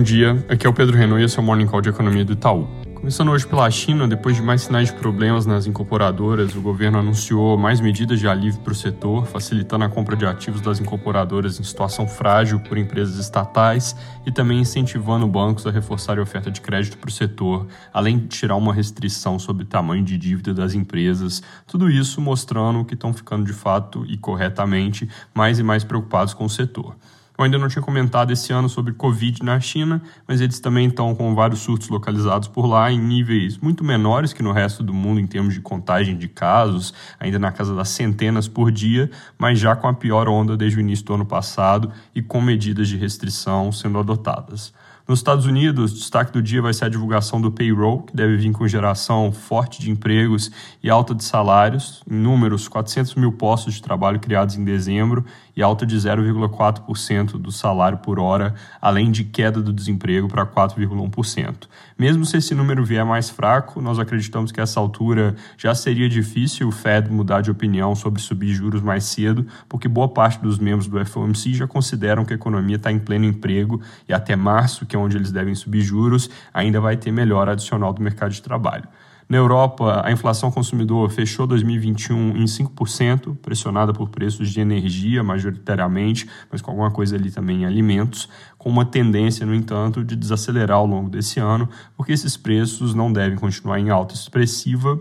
Bom dia, aqui é o Pedro Renault e esse é o Morning Call de Economia do Itaú. Começando hoje pela China, depois de mais sinais de problemas nas incorporadoras, o governo anunciou mais medidas de alívio para o setor, facilitando a compra de ativos das incorporadoras em situação frágil por empresas estatais e também incentivando bancos a reforçar a oferta de crédito para o setor, além de tirar uma restrição sobre o tamanho de dívida das empresas. Tudo isso mostrando que estão ficando de fato e corretamente mais e mais preocupados com o setor. Eu ainda não tinha comentado esse ano sobre Covid na China, mas eles também estão com vários surtos localizados por lá em níveis muito menores que no resto do mundo em termos de contagem de casos, ainda na casa das centenas por dia, mas já com a pior onda desde o início do ano passado e com medidas de restrição sendo adotadas. Nos Estados Unidos, o destaque do dia vai ser a divulgação do payroll, que deve vir com geração forte de empregos e alta de salários, em números 400 mil postos de trabalho criados em dezembro e alta de 0,4% do salário por hora, além de queda do desemprego para 4,1%. Mesmo se esse número vier mais fraco, nós acreditamos que a essa altura já seria difícil o Fed mudar de opinião sobre subir juros mais cedo, porque boa parte dos membros do FOMC já consideram que a economia está em pleno emprego e até março, que é onde eles devem subir juros, ainda vai ter melhora adicional do mercado de trabalho. Na Europa, a inflação consumidor fechou 2021 em 5%, pressionada por preços de energia majoritariamente, mas com alguma coisa ali também em alimentos, com uma tendência, no entanto, de desacelerar ao longo desse ano, porque esses preços não devem continuar em alta expressiva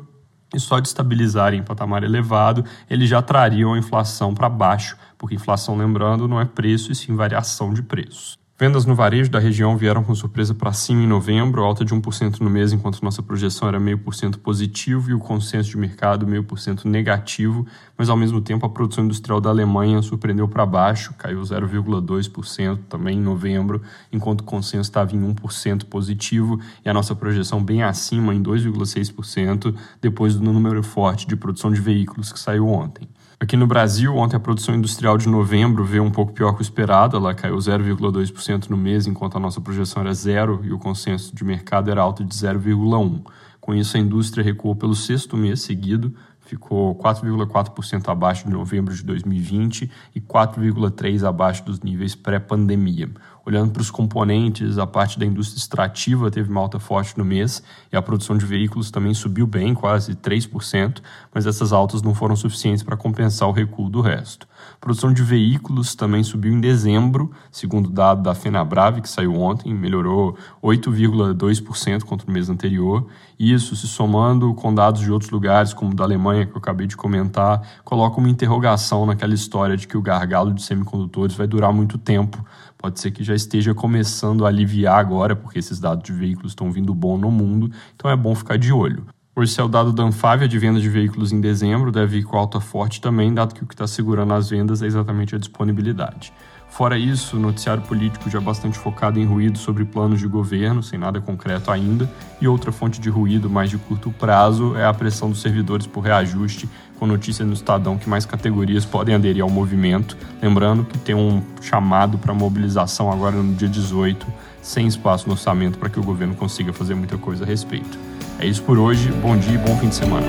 e só de estabilizar em patamar elevado, eles já trariam a inflação para baixo, porque inflação, lembrando, não é preço e sim variação de preços. Vendas no varejo da região vieram com surpresa para cima em novembro, alta de 1% no mês, enquanto nossa projeção era 0,5% positivo e o consenso de mercado 0,5% negativo, mas ao mesmo tempo a produção industrial da Alemanha surpreendeu para baixo, caiu 0,2% também em novembro, enquanto o consenso estava em 1% positivo e a nossa projeção bem acima em 2,6%, depois do número forte de produção de veículos que saiu ontem. Aqui no Brasil, ontem a produção industrial de novembro veio um pouco pior que o esperado, ela caiu 0,2% no mês, enquanto a nossa projeção era zero e o consenso de mercado era alto de 0,1%. Com isso, a indústria recuou pelo sexto mês seguido, ficou 4,4% abaixo de novembro de 2020 e 4,3% abaixo dos níveis pré-pandemia. Olhando para os componentes, a parte da indústria extrativa teve uma alta forte no mês e a produção de veículos também subiu bem, quase 3%, mas essas altas não foram suficientes para compensar o recuo do resto. A produção de veículos também subiu em dezembro, segundo dado da FenaBrave, que saiu ontem, melhorou 8,2% contra o mês anterior. Isso, se somando com dados de outros lugares, como da Alemanha, que eu acabei de comentar, coloca uma interrogação naquela história de que o gargalo de semicondutores vai durar muito tempo Pode ser que já esteja começando a aliviar agora, porque esses dados de veículos estão vindo bom no mundo, então é bom ficar de olho. Esse é o dado da Anfávia de venda de veículos em dezembro, deve ir com alta forte também, dado que o que está segurando as vendas é exatamente a disponibilidade. Fora isso, o noticiário político já bastante focado em ruído sobre planos de governo, sem nada concreto ainda, e outra fonte de ruído mais de curto prazo é a pressão dos servidores por reajuste, com notícia no Estadão que mais categorias podem aderir ao movimento. Lembrando que tem um chamado para mobilização agora no dia 18, sem espaço no orçamento para que o governo consiga fazer muita coisa a respeito. É isso por hoje, bom dia e bom fim de semana.